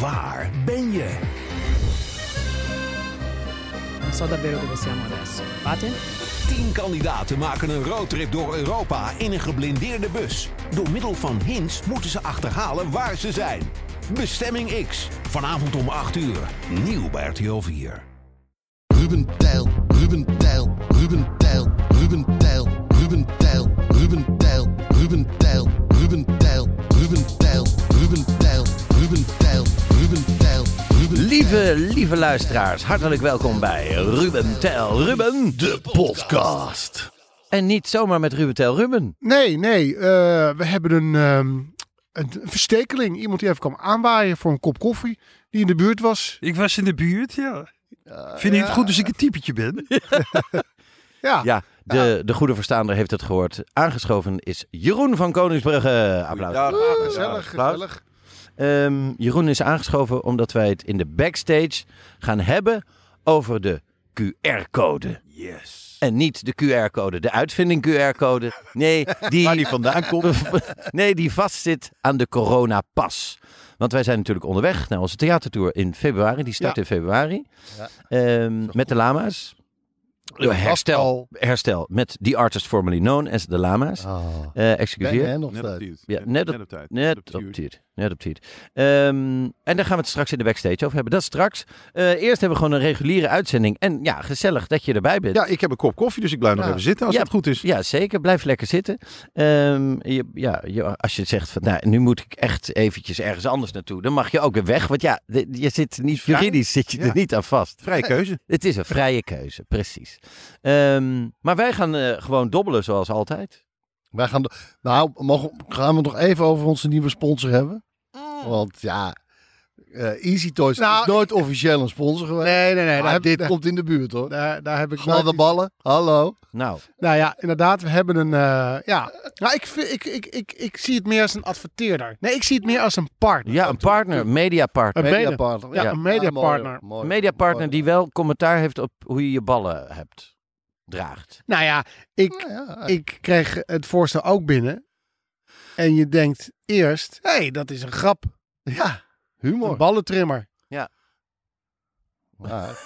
Waar ben je? Non so davvero dove siamo adesso. Fate? Tien kandidaten maken een roadtrip door Europa in een geblindeerde bus. Door middel van hints moeten ze achterhalen waar ze zijn. Bestemming X. Vanavond om 8 uur. Nieuw bij RTL 4. Ruben Tijl, Ruben Tijl, Ruben Tijl, Ruben Tijl, Ruben Tijl, Ruben Tijl, Ruben Tijl, Lieve, lieve luisteraars, hartelijk welkom bij Ruben Tel Ruben, de podcast. En niet zomaar met Ruben Tel Ruben. Nee, nee. eh, we hebben een, ehm, een verstekeling. Iemand die even kwam aanwaaien voor een kop koffie. Die in de buurt was. Ik was in de buurt, ja. Vind je het goed als ik een typetje ben? Ja. Ja, de, de goede verstaander heeft het gehoord. Aangeschoven is Jeroen van Koningsbrugge. Applaus. Ah, gezellig, Applaus. gezellig. Ehm, Jeroen is aangeschoven omdat wij het in de backstage gaan hebben over de QR-code. Yes. En niet de QR-code, de uitvinding QR-code. Nee, die, Waar die vandaan komt. nee, die vastzit aan de coronapas. Want wij zijn natuurlijk onderweg naar onze theatertour in februari. Die start Ja. in februari. Ehm, met de lama's. Herstel, herstel met The Artist Formerly Known as de lama's. Oh, Eh ben excuseer. Net op steeds? tijd. Ja, net op- tijd. Net op tijd. Tijd. Ehm, en daar gaan we het straks in de backstage over hebben. Dat straks. Eh, eerst hebben we gewoon een reguliere uitzending. En ja, gezellig dat je erbij bent. Ja, ik heb een kop koffie, dus ik blijf nog Ja. even zitten als Ja. het goed is. Ja, zeker. Blijf lekker zitten. Ehm, je, ja, je- als je zegt van, nou, nu moet ik echt eventjes ergens anders naartoe, dan mag je ook weer weg. Want ja, je zit niet juridisch zit je Ja. er niet aan vast. Vrije keuze. Het is een vrije keuze, precies. Ehm, maar wij gaan eh, gewoon dobbelen zoals altijd. Wij gaan, nou, mogen, gaan we nog even over onze nieuwe sponsor hebben? Want ja, eh, Easy Toys Nou, is nooit officieel een sponsor geweest. Nee, nee, nee. Maar Daar heb, dit daar, komt in de buurt hoor. daar, daar heb ik Gladde nooit- ballen, hallo. Nou, Nou ja, inderdaad. We hebben een... eh, ja. Nou, ik, ik, ik, ik, ik zie het meer als een adverteerder. Nee, ik zie het meer als een partner. ja, een partner, mediapartner. Een Mediapartner. Ja, een mediapartner. mooi. Een mediapartner die wel commentaar heeft op hoe je je ballen hebt, draagt. Nou ja, ik, Ja, ja. ik kreeg het voorstel ook binnen. En je denkt eerst, hé, hey, dat is een grap. Ja, Een humor. ballentrimmer. Ja,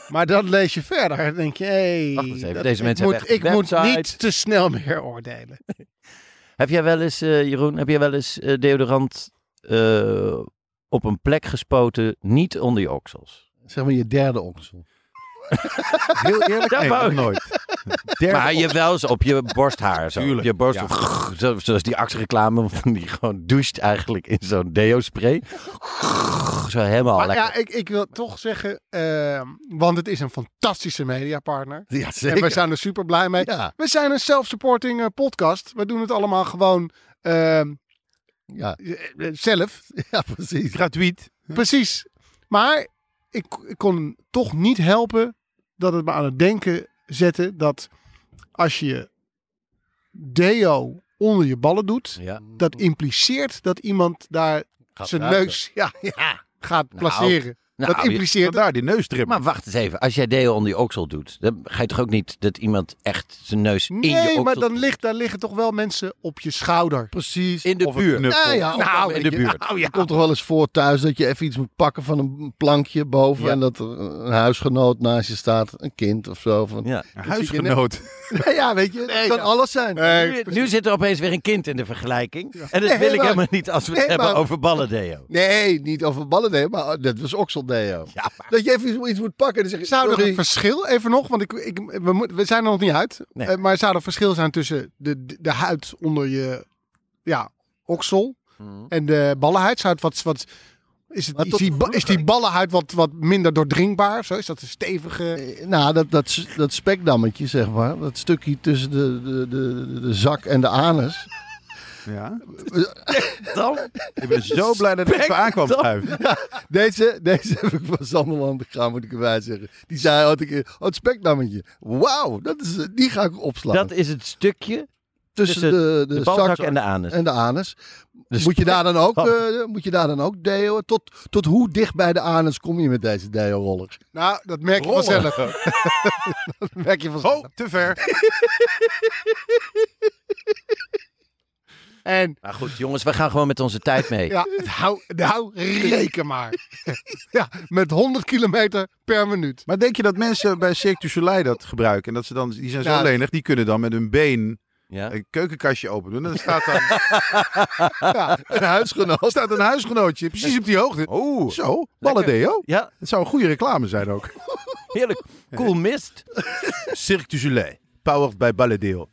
Maar dan lees je verder. Dan denk je, hé, hey, even, dat- deze mensen moet, hebben echt ik een moet niet te snel meer oordelen. Heb jij wel eens, eh, Jeroen, heb jij wel eens eh, deodorant eh, op een plek gespoten, niet onder je oksels? zeg maar je derde oksel. Heel eerlijk, Dat nee, wou ik. nooit. Maar je wel eens op je borsthaar. Zo. Tuurlijk, je borst, ja. zo- zoals die actreclame die gewoon doucht eigenlijk in zo'n deo-spray. Zo helemaal Maar lekker. ja, ik, ik wil toch zeggen, eh, want het is een fantastische mediapartner. Ja, En zeker. we zijn er super blij mee. Ja, We zijn een self-supporting eh, podcast. We doen het allemaal gewoon eh, ja, eh, zelf. ja, precies. Gratuit. Precies. Maar ik, ik kon toch niet helpen dat het me aan het denken zette dat als je deo onder je ballen doet, Ja. dat impliceert dat iemand daar Gaat zijn ruiken. neus ja, ja, gaat placeren. Nou, dat je- impliceert Daar die neustrimmer. Maar wacht eens even, als jij deo onder je oksel doet, dan ga je toch ook niet dat iemand echt zijn neus in je Nee, oksel... maar dan ligt, daar liggen toch wel mensen op je schouder. Precies. In de Of een buurt. knuffel. Ja, Nou, in de buurt. Nou ja. Het komt toch wel eens voor thuis dat je even iets moet pakken van een plankje boven. Ja. En dat er een huisgenoot naast je staat, een kind of zo. Van, Ja. Een huisgenoot. Nee, ja, weet je, het kan alles zijn. Nee, Nu, nu zit er opeens weer een kind in de vergelijking. En dat Nee, wil ik helemaal niet als we het Nee, hebben maar- over ballendeo. Nee, niet over ballen nee, maar dat was Ja, maar- Dat je even iets, moet pakken en dan zeg je, Zou er een verschil, even nog, want ik, ik, we, we zijn er nog niet uit. Nee. Eh, maar zou er verschil zijn tussen de, de, de huid onder je ja, oksel en de ballenhuid? Zou het wat, wat, is, het, is, die, is die ballenhuid wat, wat minder doordringbaar? Zo? Is dat een stevige... Eh, Nou, dat, dat, dat spekdammetje, zeg maar. Dat stukje tussen de, de, de, de zak en de anus. Ja. Dan? Ik ben zo blij dat ik even aankwam schuiven. Deze, deze heb ik van Zanderland gegaan, moet ik erbij zeggen. Die zei, had ik, oh, het speknammetje. Wauw, dat is, eh, die ga ik opslaan. Dat is het stukje tussen tussen de, de, de balzak en de anus. en de anus. De Moet je, daar dan ook, eh, moet je daar dan ook deo? Tot, tot hoe dicht bij de anus kom je met deze deo-roller? Nou, dat merk je Rollen. vanzelf. dat merk je vanzelf. Oh, te ver. En Maar goed, jongens, we gaan gewoon met onze tijd mee. ja, nou, nou, reken maar. ja, met 100 kilometer per minuut. Maar denk je dat mensen bij Cirque du Soleil dat gebruiken? En dat ze dan, die zijn zo Ja. lenig, die kunnen dan met hun been Ja? een keukenkastje open doen. En dan staat dan Een huisgenoot. er staat een huisgenootje, precies op die hoogte. Oeh, Zo, balladeo. ja, Het zou een goede reclame zijn ook. heerlijk. Cool mist. Cirque du Soleil, powered by Balladeo.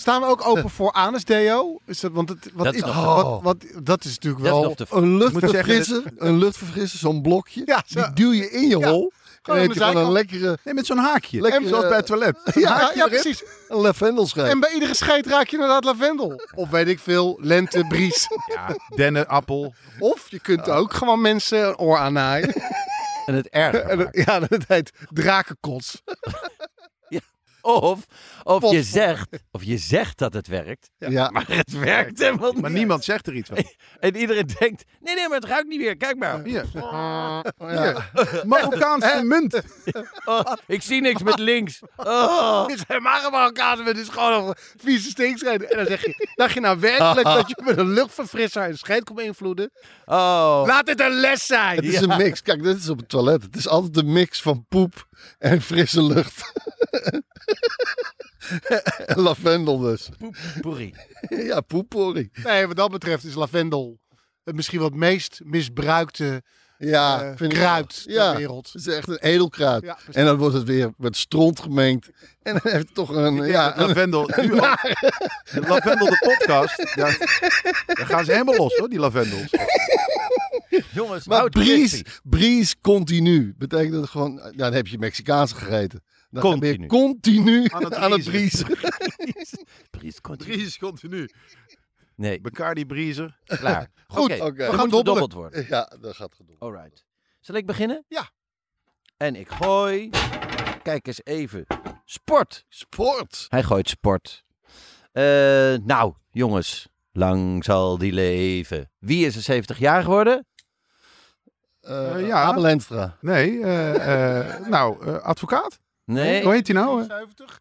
Staan we ook open voor anusdeo? Is dat, want het, wat Dat is, is nog wat, de- wat, dat is natuurlijk Dat wel... Een luchtverfrisser, een luchtverfrisser, zo'n blokje. Ja, zo. die duw je in je Ja. hol. En Gewoon heb je gewoon een lekkere Nee, met zo'n haakje. Lekker, Zoals bij het toilet. Ja, haakje ja, precies. een lavendelscheet. En bij iedere scheet raak je inderdaad lavendel. Of weet ik veel, lente, bries. Ja, dennenappel. Of je kunt ook gewoon mensen een oor aannaaien. En het erger En ja, dat heet drakenkots. Of, of, je zegt, of je zegt dat het werkt, Ja. maar het werkt helemaal niet. Maar niemand zegt er iets van. En iedereen denkt, nee, nee, maar het ruikt niet meer. Kijk maar. Hier, Ja. Marokkaanse munt. Oh, ik zie niks met links. Oh. Dit zijn maar Marokkanen met dus gewoon een vieze stinkscheden. En dan zeg je, dacht je nou werkelijk dat je met een luchtverfrisser een scheet kon beïnvloeden? Oh. Laat dit een les zijn. Het is een mix. Kijk, dit is op het toilet. Het is altijd een mix van poep en frisse lucht. En lavendel dus. Pourri. Ja, poepporie. Nee, wat dat betreft is lavendel het misschien wel het meest misbruikte Ja, eh, kruid ter Ja, wereld. het is echt een edelkruid. Ja, en dan wordt het weer met stront gemengd. En dan heeft het toch een... Ja, Ja, een lavendel. De lavendel, de podcast. Daar, daar gaan ze helemaal los hoor, die lavendels. Jongens, maar houd bries, bries continu. Betekent dat gewoon... Ja, dan heb je Mexicaans gegeten. Dan ben je Continu. continu Aan het aan het briezen. briezen. Bries, continu. Bries continu. Nee, Bacardi Briezer. klaar. Goed, Oké, oké. we We gaan gedobbeld worden. Ja, dat gaat gedoe. Alright. Zal ik beginnen? Ja. En ik gooi. Kijk eens even. Sport. Sport. Hij gooit sport. Eh, nou, jongens. Lang zal die leven. Wie is er 70 jaar geworden? Eh, Eh, ja. Abel Enstra. Nee, eh, eh, nou, eh, advocaat? Nee. Hoe heet hij nou? eh? 70.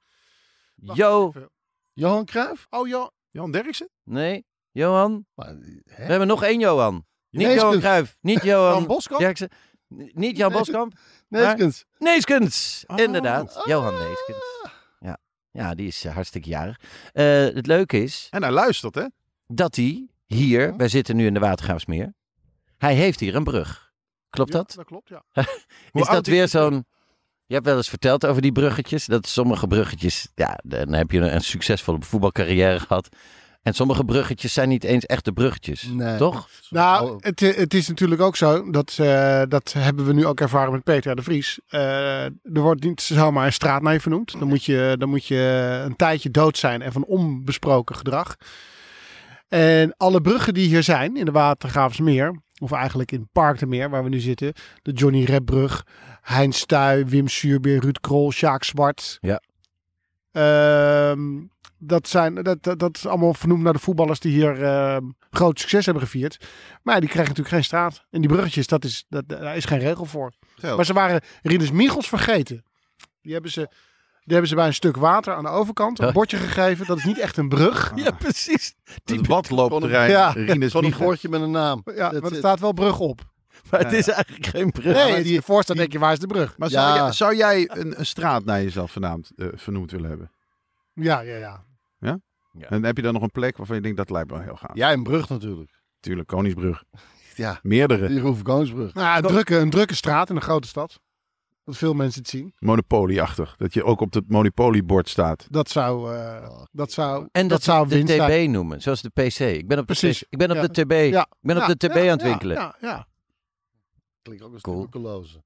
Wacht Jo. even. Johan Cruijff? Oh ja. Jan Derksen? Nee. Johan. Maar, We hebben nog één Johan. Niet Neeskens. Johan Cruijff. Niet Johan Jan Boskamp? Derksen. Niet Jan. Boskamp. Neeskens. Neeskens. Oh. Inderdaad. Johan Neeskens. Ja. ja, die is eh, hartstikke jarig. Eh, het leuke is En hij luistert, hè? dat hij hier, wij zitten nu in de Watergraafsmeer, hij heeft hier een brug. Klopt Ja, dat? dat klopt, ja. Is dat weer zo'n... Je hebt wel eens verteld over die bruggetjes. Dat sommige bruggetjes, ja, dan heb je een, succesvolle voetbalcarrière gehad. En sommere bruggetjes zijn niet eens echte bruggetjes. Nee. Toch? Nou, het, het is natuurlijk ook zo, dat, eh, dat hebben we nu ook ervaren met Peter de Vries. Eh, er wordt niet zomaar een straat naar je vernoemd. Dan moet je, dan moet je een tijdje dood zijn en van onbesproken gedrag. En alle bruggen die hier zijn in de Watergraafsmeer, of eigenlijk in Park de Meer waar we nu zitten. De Johnny Repbrug, Heinz Stuy, Wim Suurbeer, Ruud Krol, Sjaak Zwart. Ja. Ehm, dat, zijn, dat, dat, dat is allemaal vernoemd naar de voetballers die hier ehm, groot succes hebben gevierd. Maar ja, die krijgen natuurlijk geen straat. En die bruggetjes, dat is, dat, daar is geen regel voor. Geld. Maar ze waren Rinus Michels vergeten. Die hebben ze, die hebben ze bij een stuk water aan de overkant een Oh. bordje gegeven. Dat is niet echt een brug. Ja, precies. Het badloopterrein. Ja. Rinus Van een bordje met een naam. Ja, Dat maar er staat wel brug op. Maar het is eigenlijk geen brug. Nee, je je voorstelt, denk je, waar is de brug? Maar zou, Ja. jij, zou jij een, een straat naar jezelf vernaamd, eh, vernoemd willen hebben? Ja, ja, ja. En heb je dan nog een plek waarvan je denkt dat lijkt me wel heel gaaf? Jij een brug natuurlijk. Tuurlijk, Koningsbrug. Ja, Meerdere. die Roef Koonsbrug. Nou, een drukke, een drukke straat in een grote stad. Dat veel mensen het zien. Monopoly-achtig. Dat je ook op het Monopoly-bord staat. Dat zou, eh, dat zou, En dat, zou de TB noemen, zoals de PC. Ik ben op de, Precies. PC ik ben op Ja. de TB. Ja. Ik ben op Ja, de TB ja, aan het ja, winkelen. Ja, ja. Klinkt ook als Cool. tuberculose.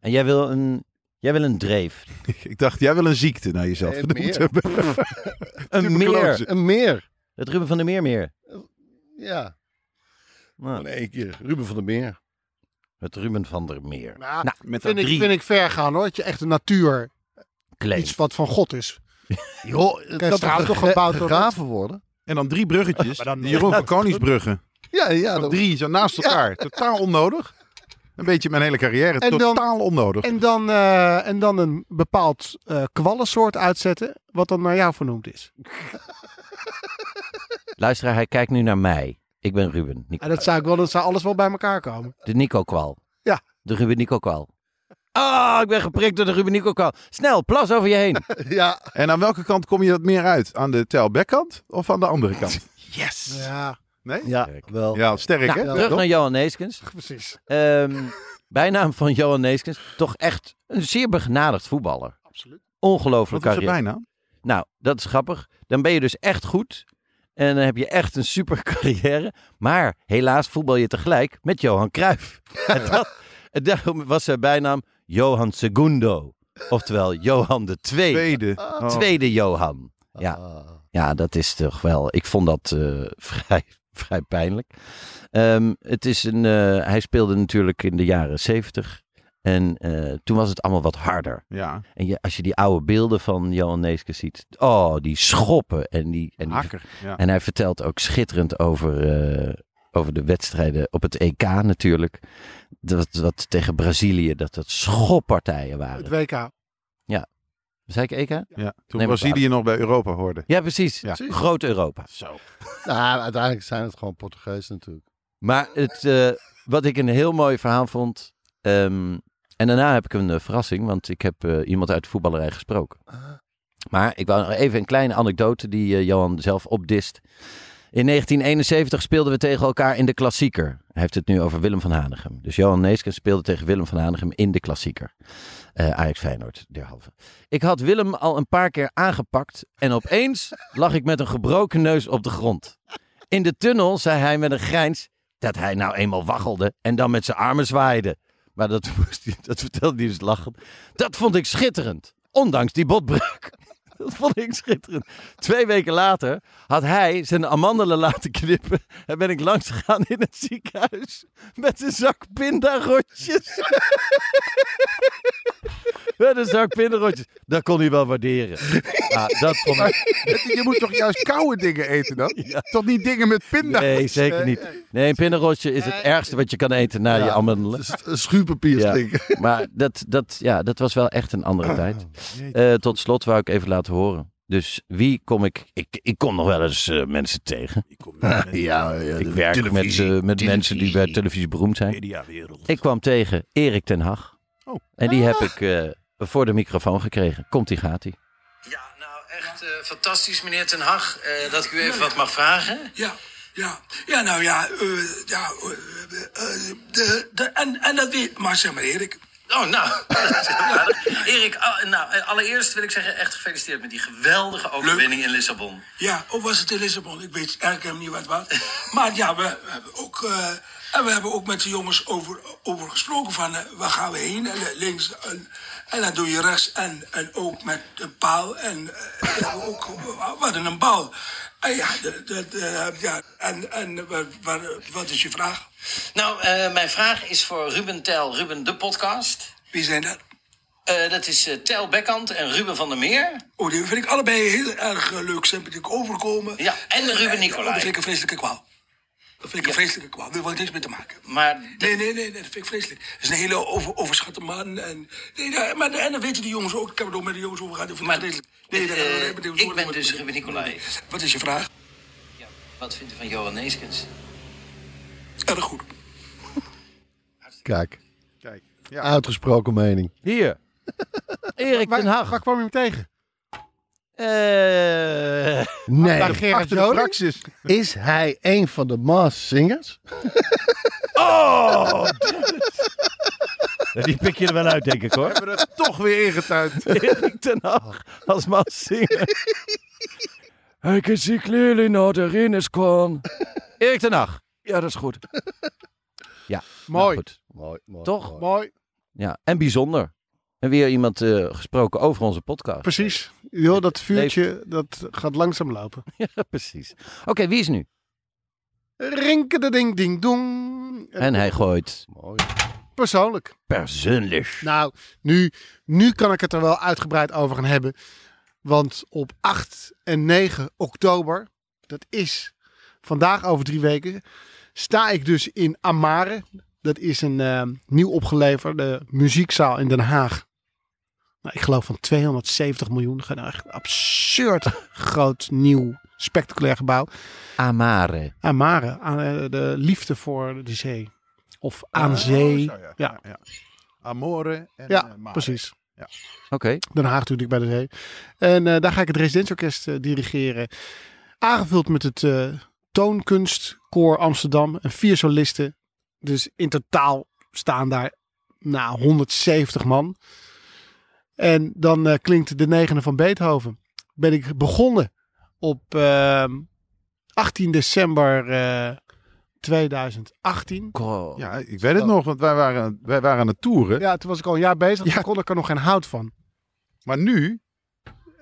En jij wil een, jij wil een dreef. Ik dacht, jij wil een ziekte naar jezelf Nee, vernoemd meer. hebben. Een meer. Een meer. Het Ruben van der Meer meer. Ja, Nou, gewoon één keer. Ruben van der Meer. het Ruben van der Meer. Nou, Nou, Met vind, ik, drie. vind ik ver gaan hoor. Dat je echt de natuur, Claim. iets wat van God is. Joh, Kijk, dat er toch ge- gebouwd worden? gegraven worden. En dan drie bruggetjes. Maar dan- Jeroen van Koningsbruggen. Ja, ja. Dat- drie zo naast elkaar. Totaal onnodig. Een beetje mijn hele carrière. En dan- Totaal onnodig. En dan, eh, en dan een bepaald eh kwallensoort uitzetten, wat dan naar jou vernoemd is. Luisteraar, hij kijkt nu naar mij. Ik ben Ruben. Nico. En dat zou, ik wel, dat zou alles wel bij elkaar komen. De Nico-kwal. Ja. De Ruben Nico-kwal. Ah, ik ben geprikt door de Ruben Nico-kwal. Snel, plas over je heen. ja, En aan welke kant kom je dat meer uit? Aan de Telbeck-kant of aan de andere kant? Yes. Ja, Nee? ja, wel. Ja, sterk Nou, hè? terug naar Johan Neeskens. precies. Ehm, bijnaam van Johan Neeskens. Toch echt een zeer begenadigd voetballer. Absoluut. Ongelooflijk Wat is carrière. bijna? Nou, dat is grappig. Dan ben je dus echt goed. En dan heb je echt een super carrière. Maar helaas voetbal je tegelijk met Johan Cruijff. en, dat, en daarom was zijn bijnaam Johan Segundo. Oftewel Johan de Tweede. Tweede. Oh. Tweede Johan. Ja. Ah. Ja, dat is toch wel. Ik vond dat eh, vrij, vrij pijnlijk. Ehm, het is een, eh, hij speelde natuurlijk in de jaren zeventig. En eh, toen was het allemaal wat harder. Ja, En je, als je die oude beelden van Johan Neeskens ziet. Oh, die schoppen. En, die, en, die- hakker. Ja. en hij vertelt ook schitterend over, eh, over de wedstrijden op het EK natuurlijk. Dat, wat tegen Brazilië, dat dat schoppartijen waren. Het WK. Zei ik EK? Ja. Toen Neem Brazilië nog bij Europa hoorde. Ja, precies. Ja. Groot Europa. Zo. Nou, uiteindelijk zijn het gewoon Portugees natuurlijk. Maar het, eh, wat ik een heel mooi verhaal vond. ehm, en daarna heb ik een eh, verrassing, want ik heb eh, iemand uit de voetballerij gesproken. Maar ik wou nog even een kleine anekdote die Johan zelf opdist. In 1971 speelden we tegen elkaar in de klassieker. Hij heeft het nu over Willem van Hanegem. Dus Johan Neeskens speelde tegen Willem van Hanegem in de klassieker. Eh Ajax Feyenoord, derhalve. Ik had Willem al een paar keer aangepakt en opeens lag ik met een gebroken neus op de grond. In de tunnel zei hij met een grijns dat hij nou eenmaal waggelde en dan met zijn armen zwaaide. Maar dat, dat vertelde hij dus lachend. Dat vond ik schitterend, ondanks die botbreuk. Dat vond ik schitterend. Twee weken later had hij zijn amandelen laten knippen. En ben ik langs gegaan in het ziekenhuis met een zak pindarotjes. met een zak pindarotjes. Dat kon hij wel waarderen. Ja, dat vond ik... Je moet toch juist koude dingen eten dan? Ja. Toch niet dingen met pinda? Nee, zeker niet. Nee, een pindarotje is het ergste wat je kan eten na je amandelen. Een schuurpapier Ja. stinken. Maar dat, dat, ja, dat was wel echt een andere tijd. Eh, tot slot wou ik even laten horen. Dus wie kom ik... Ik, ik kom nog wel eens eh, mensen tegen. Ja, ja, Ik de werk met, televisie, eh, met mensen die bij televisie. beroemd zijn. Mediawereld. Ik kwam tegen Erik ten Hag. Oh. En die heb ik eh, voor de microfoon gekregen. Komt die gaat hij. Ja, nou echt eh, fantastisch, meneer Ten Hag, eh, dat ik u even wat mag vragen. Ja, ja, ja, nou ja, eh, ja, eh, eh, de, de, en, en dat weet, maar zeg maar Erik. Oh, nou. Erik, ah, nou, allereerst wil ik zeggen, echt gefeliciteerd met die geweldige overwinning in Lissabon. Ja, of was het in Lissabon? Ik weet eigenlijk helemaal niet wat het was. Maar ja, we, hebben ook, eh, en we hebben ook met de jongens over, over gesproken van eh, waar gaan we heen? En eh, links, en, dan doe je rechts en, en ook met een paal. En hebben ook, hadden een bal. En ja, de, de, de- ja en, en wat, wat, is je vraag? Nou, eh, mijn vraag is voor Ruben Tel, Ruben de podcast. Wie zijn dat? Eh, dat is eh, Tel Bekkant en Ruben van der Meer. Oh, die vind ik allebei heel erg eh, leuk, sympathiek overkomen. Ja, en Ruben Oh, dat vind ik een vreselijke kwaal. Dat vind ik een vreselijke kwaal. Daar wil ik niks mee te maken. Maar Nee, nee, nee, nee, dat vind ik vreselijk. Dat is een hele over, overschatte man. En, nee, maar, en dat weten die jongens ook. Ik heb het ook met de jongens over gehad. Maar, vreselijk. Nee, eh, ik ben dus Ruben Nicolai. Wat is je vraag? ja, wat vindt u van Johan Neeskens? Erg goed. Kijk, Kijk. Ja. uitgesproken mening. Hier. Erik ten Hag. waar kwam je hem tegen? Eh, Nee, Achter de praxis. is hij een van de Mars Singers? oh! Die pik je er wel uit, denk ik hoor. We hebben het toch weer ingetuind. Erik ten Hag als man zingen. I can see clearly now the rain is gone. Erik ten Hag. Ja, dat is goed. Ja, Mooi. nou goed. Mooi, mooi. Toch? mooi. Mooi. Ja, en bijzonder. En weer iemand eh, gesproken over onze podcast. Precies. Dat vuurtje dat gaat langzaam lopen. Ja, precies. Oké, wie is nu? Rinke de ding ding dong. En hij gooit Persoonlijk. persoonlijk. Nou, nu, nu kan ik het er wel uitgebreid over gaan hebben. Want op 8 en 9 oktober, dat is vandaag over drie weken, sta ik dus in Amare. Dat is een eh, nieuw opgeleverde muziekzaal in Den Haag. Nou, ik geloof van 270 miljoen. Echt een absurd groot, nieuw, spectaculair gebouw. Amare. Amare, eh, de liefde voor de zee. Of aan zee. zo, ja. ja. Ja. Amore en Ja, eh, precies. Oké. Den Haag natuurlijk bij de zee. En eh, daar ga ik het residentieorkest eh, dirigeren. Aangevuld met het eh Toonkunstkoor Amsterdam. En vier solisten. Dus in totaal staan daar nou, 170 man. En dan eh, klinkt de negende van Beethoven. Ben ik begonnen op ehm, 18 december eh, 2018. Ja, ik weet het nog, want wij waren, wij waren aan het toeren. Ja, toen was ik al een jaar bezig. Toen kon ik er nog geen hout van. Maar nu?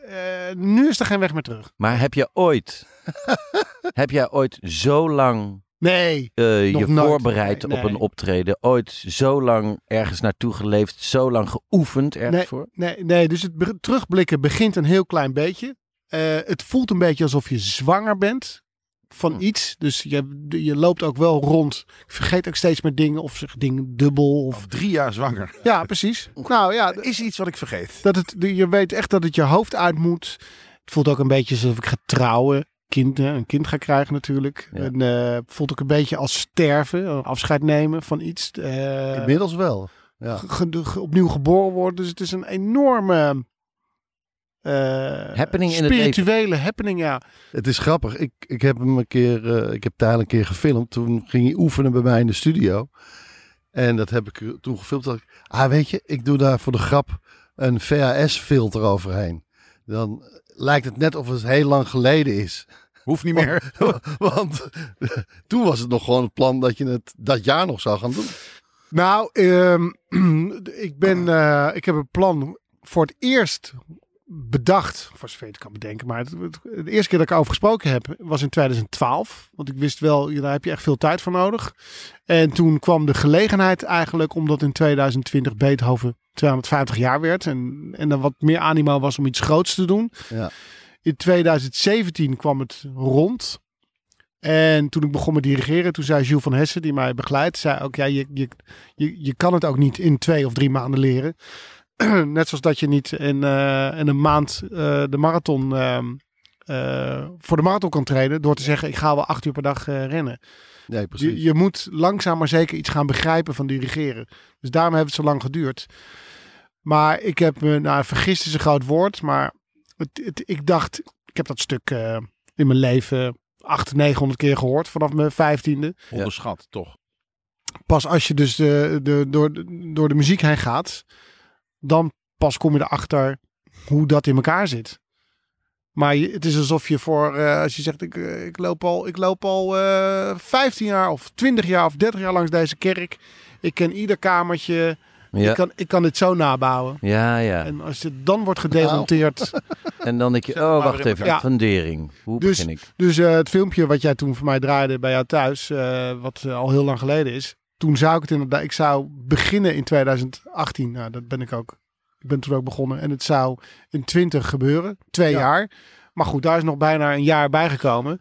Eh, nu is er geen weg meer terug. Maar heb je ooit, heb jij ooit zo lang Nee. eh, je nooit. voorbereid Nee, op nee. een optreden? Ooit zo lang ergens naartoe geleefd, zo lang geoefend ergens Nee, voor? nee, nee, dus het be- terugblikken begint een heel klein beetje. Eh, het voelt een beetje alsof je zwanger bent van Hm. iets. Dus je, je loopt ook wel rond. Ik vergeet ook steeds meer dingen of zeg dingen dubbel. Of... Of drie jaar zwanger. Ja, precies. Nou ja, Er is iets wat ik vergeet. dat het, je weet echt dat het je hoofd uit moet. Het voelt ook een beetje alsof ik ga trouwen. Kind, hè, een kind ga krijgen natuurlijk. Ja. En eh, voelt ook een beetje als sterven, afscheid nemen van iets. Eh, Inmiddels wel. Ja. ge- ge- opnieuw geboren worden. Dus het is een enorme eh, Happening in het leven. spirituele happening, ja. Het is grappig. Ik, ik heb hem een keer, eh, ik heb Tijl een keer gefilmd. Toen ging hij oefenen bij mij in de studio. En dat heb ik toen gefilmd. Dat ik, ah, weet je, ik doe daar voor de grap een VHS-filter overheen. Dan lijkt het net of het heel lang geleden is. Hoeft niet meer. Want toen was het nog gewoon het plan dat je het dat jaar nog zou gaan doen. Nou, ehm, ik, ben, eh, ik heb een plan voor het eerst bedacht, voor zover je het kan bedenken. Maar het, het- de eerste keer dat ik over gesproken heb, was in 2012. Want ik wist wel, daar heb je echt veel tijd voor nodig. En toen kwam de gelegenheid eigenlijk, omdat in 2020 Beethoven 250 jaar werd. En, en er wat meer animo was om iets groots te doen. Ja. In 2017 kwam het rond. En toen ik begon met dirigeren, toen zei Jules van Hessen, die mij begeleidt, zei ook, ja, je, je, je, je kan het ook niet in twee of drie maanden leren. Net zoals dat je niet in, eh, in een maand eh, de marathon ehm, eh, voor de marathon kan trainen door te zeggen, ik ga wel acht uur per dag eh, rennen. Nee, precies. Je, je moet langzaam maar zeker iets gaan begrijpen van dirigeren. Dus daarom heeft het zo lang geduurd. Maar ik heb me, nou, vergist is een groot woord, maar het, het- ik dacht, ik heb dat stuk eh, in mijn leven 800, 900 keer gehoord vanaf mijn vijftiende. Onderschat, toch? Pas als je dus de, de, door, door de muziek heen gaat, dan pas kom je erachter hoe dat in elkaar zit. Maar je- het is alsof je voor, eh, als je zegt, ik, eh, ik loop al, ik loop al eh 15 jaar of 20 jaar of 30 jaar langs deze kerk. Ik ken ieder kamertje. Ja. Ik, kan, ik kan dit zo nabouwen. Ja, ja. En als het dan wordt gedemonteerd. En dan denk je, oh, wacht even, elkaar. fundering. Hoe Dus- begin ik? Dus eh, het filmpje wat jij toen voor mij draaide bij jou thuis, eh, wat al heel lang geleden is. Toen zou ik het inderdaad, ik zou beginnen in 2018. Nou, dat ben ik ook. Ik ben toen ook begonnen. En het zou in 20 gebeuren. Twee Ja. jaar. Maar goed, daar is nog bijna een jaar bijgekomen.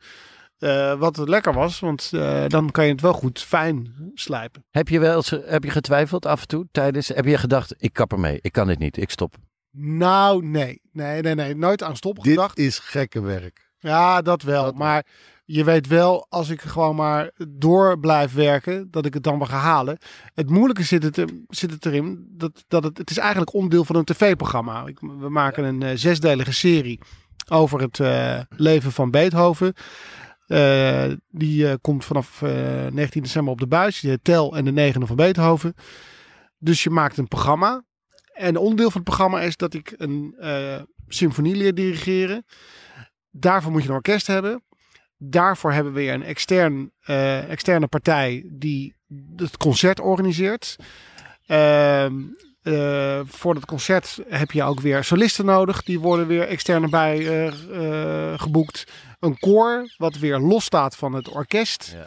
Eh, wat lekker was, want eh, dan kan je het wel goed fijn slijpen. Heb je wel eens, heb je getwijfeld af en toe tijdens? Heb je gedacht, ik kap ermee, ik kan dit niet, ik stop. Nou, nee. Nee, nee, nee. Nooit aan stoppen Dit gedacht. is gekke werk. Ja, dat wel. Dat wel. Je weet wel, als ik gewoon maar door blijf werken, dat ik het dan wel ga halen. Het moeilijke zit het, zit het erin, dat, dat het, het is eigenlijk onderdeel van een tv-programma. We maken een eh, zesdelige serie over het eh, leven van Beethoven. Eh, die komt vanaf eh, 19 december op de buis. Tel en de negende van Beethoven. Dus je maakt een programma. En onderdeel van het programma is dat ik een symfonie leer dirigeren. Daarvoor moet je een orkest hebben. Daarvoor hebben we weer een extern, eh, externe partij die het concert organiseert. Ehm, eh, voor het concert heb je ook weer solisten nodig. Die worden weer extern erbij eh, geboekt. Een koor wat weer los staat van het orkest. Ja.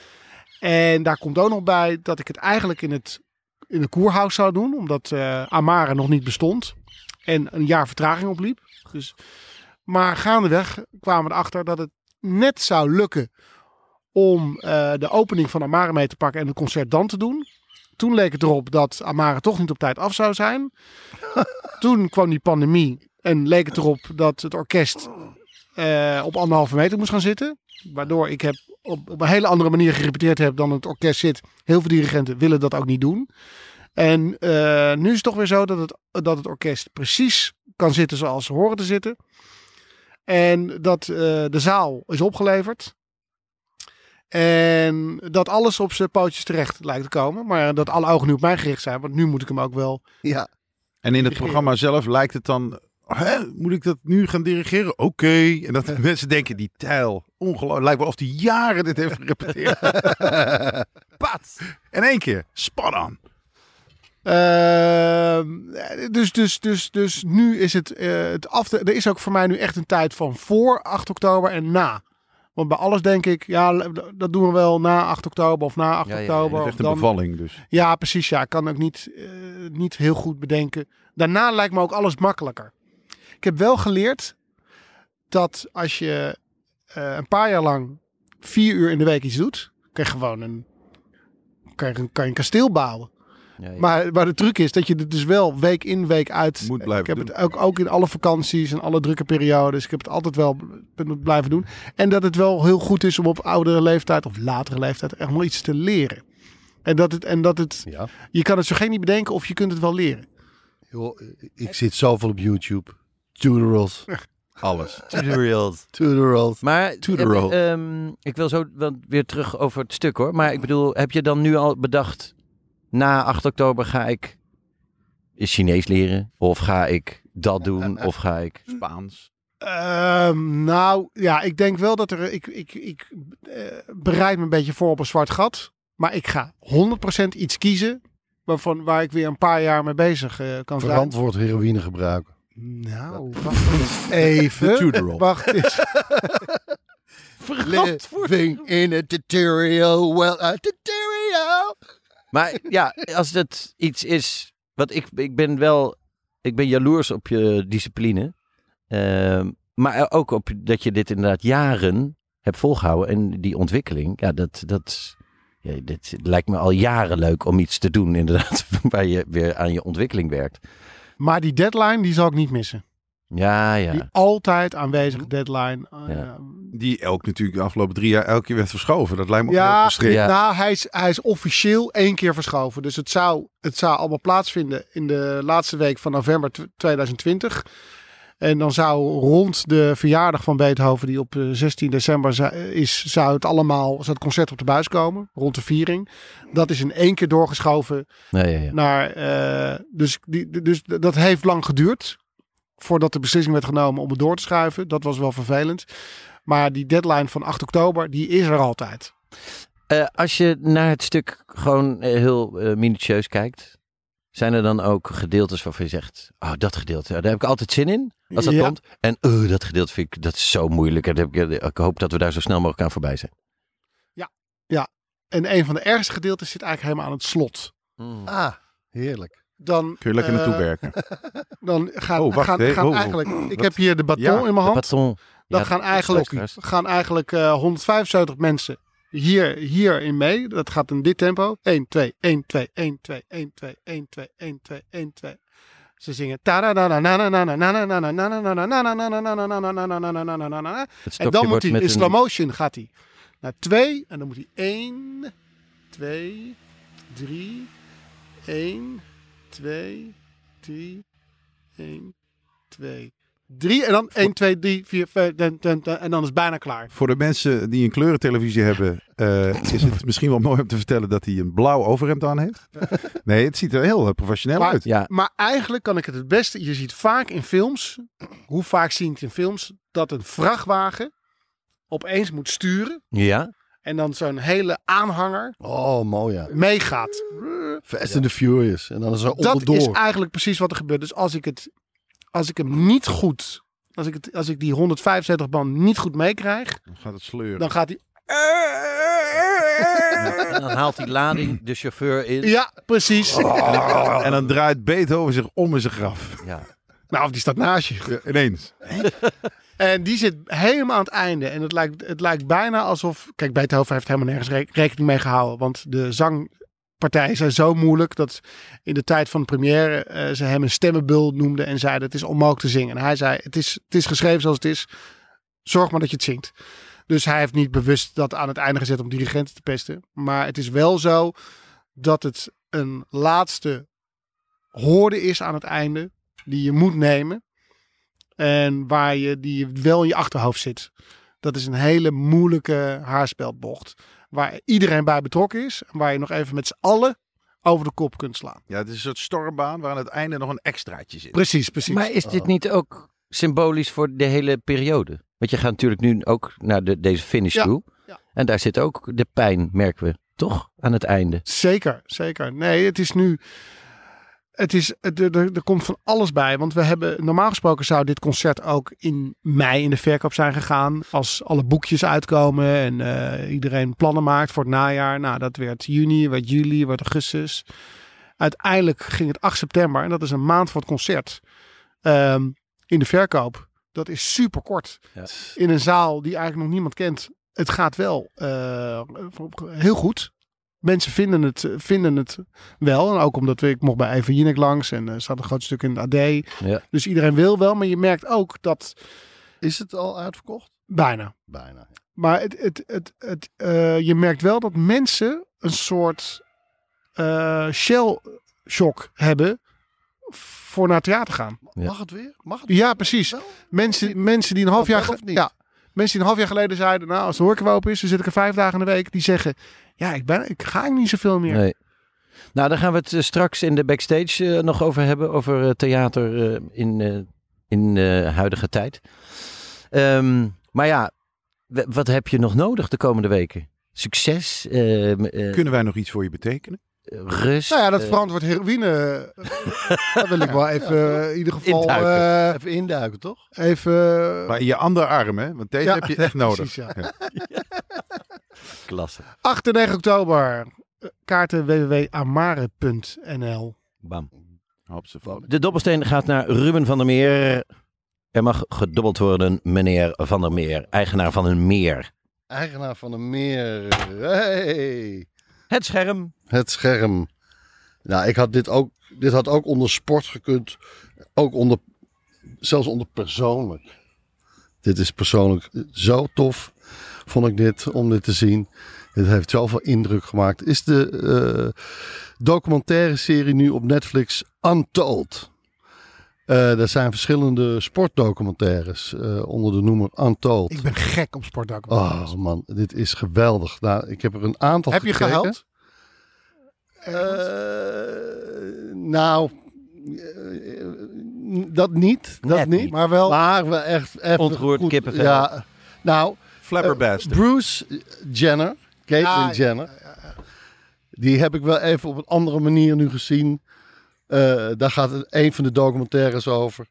En daar komt ook nog bij dat ik het eigenlijk in het in de koerhuis zou doen, omdat Amare nog niet bestond en een jaar vertraging opliep. Dus, maar gaandeweg kwamen we erachter dat het net zou lukken om eh, de opening van Amare mee te pakken en het concert dan te doen. Toen leek het erop dat Amare toch niet op tijd af zou zijn. Toen kwam die pandemie en leek het erop dat het orkest eh, op anderhalve meter moest gaan zitten. Waardoor ik heb op, op een hele andere manier gerepeteerd heb dan het orkest zit. Heel veel dirigenten willen dat ook niet doen. En eh, nu is het toch weer zo dat het, dat het orkest precies kan zitten zoals ze horen te zitten. En dat eh, de zaal is opgeleverd. En dat alles op zijn pootjes terecht lijkt te komen. Maar dat alle ogen nu op mij gericht zijn. Want nu moet ik hem ook wel Ja. En in het programma zelf lijkt het dan... Hè, moet ik dat nu gaan dirigeren? Oké. En dat mensen denken, die tijl, ongelooflijk. Lijkt wel of die jaren dit heeft gerepeteerd. Pat! In één keer. Spot on. Ehm, dus, dus, dus, dus nu is het, eh, het af. te- er is ook voor mij nu echt een tijd van voor 8 oktober en na. Want bij alles denk ik, ja, dat doen we wel na 8 oktober of na 8 Ja, ja, ja. oktober. Of echt een bevalling dus. Ja, precies. Ja, ik kan ook niet, eh, niet heel goed bedenken. Daarna lijkt me ook alles makkelijker. Ik heb wel geleerd dat als je eh, een paar jaar lang vier uur in de week iets doet, kan je gewoon een, kan je, een- kan je een kasteel bouwen. Ja, ja. Maar, maar de truc is dat je het dus wel week in, week uit. Moet blijven ik heb doen. het ook, ook in alle vakanties en alle drukke periodes. Ik heb het altijd wel blijven doen. En dat het wel heel goed is om op oudere leeftijd of latere leeftijd echt wel iets te leren. En dat het, en dat het Ja. je kan het zo geen niet bedenken of je kunt het wel leren. Joh, ik zit zoveel op YouTube. Tutorials. Alles. Tutorials. Tutorials. Maar To the eh, ehm, ik wil zo wel weer terug over het stuk hoor. Maar ik bedoel, heb je dan nu al bedacht, na 8 oktober ga ik Chinees leren? Of ga ik dat doen? Of ga ik... Spaans. Ehm, nou ja, ik denk wel dat er. Ik, ik, ik eh, bereid me een beetje voor op een zwart gat. Maar ik ga 100% iets kiezen. Waarvan, waar ik weer een paar jaar mee bezig eh, kan zijn. Verantwoord heroïne gebruiken. Nou, wacht eens even. Wacht eens. Living in a tutorial. Well, a tutorial. Maar ja, als het iets is... Want ik, ik ben wel... Ik ben jaloers op je discipline. Ehm, maar ook op dat je dit inderdaad jaren hebt volgehouden. En die ontwikkeling, ja, dat... dat dit lijkt me al jaren leuk om iets te doen, inderdaad, waar je weer aan je ontwikkeling werkt. Maar die deadline, die zal ik niet missen. Ja, ja. Die altijd aanwezige deadline. eh. Die ook natuurlijk de afgelopen drie jaar elke keer werd verschoven. Dat lijkt me ook heel Ja, frustrerend. Ja. nou, hij is, hij is officieel één keer verschoven. Dus het zou, het zou allemaal plaatsvinden in de laatste week van november tw- 2020. En dan zou rond de verjaardag van Beethoven, die op eh, 16 december za- is, zou het allemaal, zou het concert op de buis komen, rond de viering. Dat is in één keer doorgeschoven Nee, ja, ja. naar, eh, dus, die, dus dat heeft lang geduurd voordat de beslissing werd genomen om het door te schuiven. Dat was wel vervelend. Maar die deadline van 8 oktober, die is er altijd. Eh, als je naar het stuk gewoon eh, heel eh, minutieus kijkt, zijn er dan ook gedeeltes waarvan je zegt, oh, dat gedeelte, daar heb ik altijd zin in, als dat Ja. komt. En oh, dat gedeelte vind ik, dat is zo moeilijk. En dat heb ik, ik hoop dat we daar zo snel mogelijk aan voorbij zijn. En een van de ergste gedeeltes zit eigenlijk helemaal aan het slot. Ah, heerlijk. Dan, Kun je lekker eh, naartoe werken. Dan gaan, Oh, wacht, gaan, gaan Oh, oh. eigenlijk. Ik Wat? heb hier de baton Ja, in mijn hand. Dan Ja, gaan eigenlijk, gaan eigenlijk eh, 175 mensen hier, hierin mee. Dat gaat in dit tempo. 1, 2, 1, 2, 1, 2, 1, 2, 1, 2, 1, 2, 1, 2. Ze zingen. En dan moet hij in slow motion gaat hij naar 2 en dan moet hij 1, 2, 3, 1, 2, 3, 1, 2, 3 en dan 1, 2, 3, 4, 5 en dan is het bijna klaar. Voor de mensen die een kleurentelevisie hebben, eh, is het misschien wel mooi om te vertellen dat hij een blauw overhemd aan heeft. Nee, het ziet er heel eh, professioneel Maar, uit. Ja, maar eigenlijk kan ik het het beste. Je ziet vaak in films, hoe vaak zie ik het in films, dat een vrachtwagen opeens moet sturen ja. En dan zo'n hele aanhanger Oh, mooi ja. meegaat. Fast and the Furious. En dan is er Dat onderdoor. is eigenlijk precies wat er gebeurt. Dus als ik het, als ik hem niet goed, als ik, het, als ik die 175 band niet goed meekrijg, Dan gaat het sleuren. dan gaat hij. En dan haalt die lading de chauffeur in. Ja, precies. En dan draait Beethoven zich om in zijn graf. Ja. Nou, of die staat naast je. Ja, ineens. En die zit helemaal aan het einde. En het lijkt, het lijkt bijna alsof... Kijk, Beethoven heeft helemaal nergens re- rekening mee gehouden. Want de zangpartijen zijn zo moeilijk... dat in de tijd van de première eh, ze hem een stemmenbul noemden... en zeiden het is onmogelijk te zingen. En hij zei, het is, het is geschreven zoals het is. Zorg maar dat je het zingt. Dus hij heeft niet bewust dat aan het einde gezet om dirigenten te pesten. Maar het is wel zo dat het een laatste hoorde is aan het einde... die je moet nemen... En waar je die wel in je achterhoofd zit. Dat is een hele moeilijke haarspelbocht. Waar iedereen bij betrokken is. En waar je nog even met z'n allen over de kop kunt slaan. Ja, het is een soort stormbaan waar aan het einde nog een extraatje zit. Precies, precies. Maar is dit niet ook symbolisch voor de hele periode? Want je gaat natuurlijk nu ook naar de, deze finish Ja, toe. ja. En daar zit ook de pijn, merken we. Toch? Aan het einde. Zeker, zeker. Nee, het is nu. Het is, er, er, komt van alles bij. Want we hebben. Normaal gesproken zou dit concert ook in mei in de verkoop zijn gegaan. Als alle boekjes uitkomen en eh, iedereen plannen maakt voor het najaar. Nou, dat werd juni, werd juli, werd augustus. Uiteindelijk ging het 8 september. En dat is een maand voor het concert. ehm, in de verkoop. Dat is super kort. In een zaal die eigenlijk nog niemand kent. Het gaat wel eh, heel goed. Mensen vinden het, vinden het wel. En ook omdat we, ik mocht bij Eva Jinek langs. En er staat een groot stuk in het AD. Ja. Dus iedereen wil wel. Maar je merkt ook dat Is het al uitverkocht? bijna. Bijna. Maar het, het, het, het, eh, je merkt wel dat mensen een soort eh, shell shock hebben voor naar het theater gaan. Ja. Mag het weer? Mag het Ja, precies. wel? Mensen, mensen die een half jaar, ja, mensen die een half jaar geleden zeiden, nou als de horeca open is, dan zit ik er vijf dagen in de week. Die zeggen, ja, ik, ben, ik ga niet zoveel meer. Nee. Nou, daar gaan we het eh, straks in de backstage eh, nog over hebben. Over eh, theater eh, in, eh, in huidige tijd. Ehm, maar ja, wat heb je nog nodig de komende weken? Succes, eh, eh, Kunnen wij nog iets voor je betekenen? Rust. Nou ja, dat eh, verantwoord heroïne, daar wil ik wel even eh, in ieder geval Induiken. eh, Even induiken, toch? even... Maar in je andere arm, hè? Want deze Ja, heb je echt nodig. precies, ja. Klasse. 8 en 9 oktober. Kaarten www.amare.nl Bam. De dobbelsteen gaat naar Ruben van der Meer. Er mag gedobbeld worden, meneer Van der Meer, eigenaar van een meer. Eigenaar van een meer. Hey. Het scherm. Het scherm. Nou, ik had dit ook. Dit had ook onder sport gekund. Ook onder. Zelfs onder persoonlijk. Dit is persoonlijk zo tof. Vond ik dit om dit te zien. Het heeft zoveel indruk gemaakt. Is de eh, documentaire serie nu op Netflix Untold. Eh er zijn verschillende sportdocumentaires eh, onder de noemer Untold. Ik ben gek op sportdocumentaires. Oh man, dit is geweldig. Nou, ik heb er een aantal Heb je gehuild? Eh, nou, dat niet. Dat niet. niet. Maar wel... Maar wel echt even Ontroerd, goed. kippenvel. Ja, nou, Flabbergasted. Bruce Jenner, Caitlyn Ja, Jenner, die heb ik wel even op een andere manier nu gezien. Eh, daar gaat een van de documentaires over.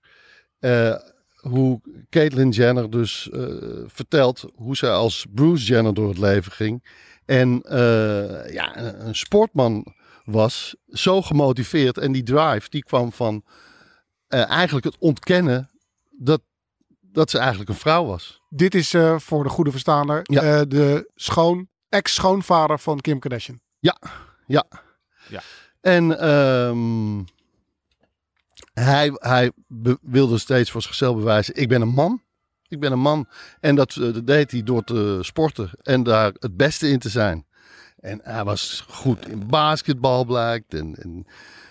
Eh, hoe Caitlyn Jenner dus eh, vertelt hoe zij als Bruce Jenner door het leven ging. En eh, ja, een, een sportman was, zo gemotiveerd. En die drive, die kwam van eh, eigenlijk het ontkennen dat, dat ze eigenlijk een vrouw was. Dit is eh, voor de goede verstaander Ja. eh, de schoon, ex-schoonvader van Kim Kardashian. Ja. En ehm, hij, hij wilde steeds voor zichzelf bewijzen: ik ben een man. Ik ben een man. En dat, eh, dat deed hij door te sporten en daar het beste in te zijn. En hij was goed in basketbal, blijkt. En, en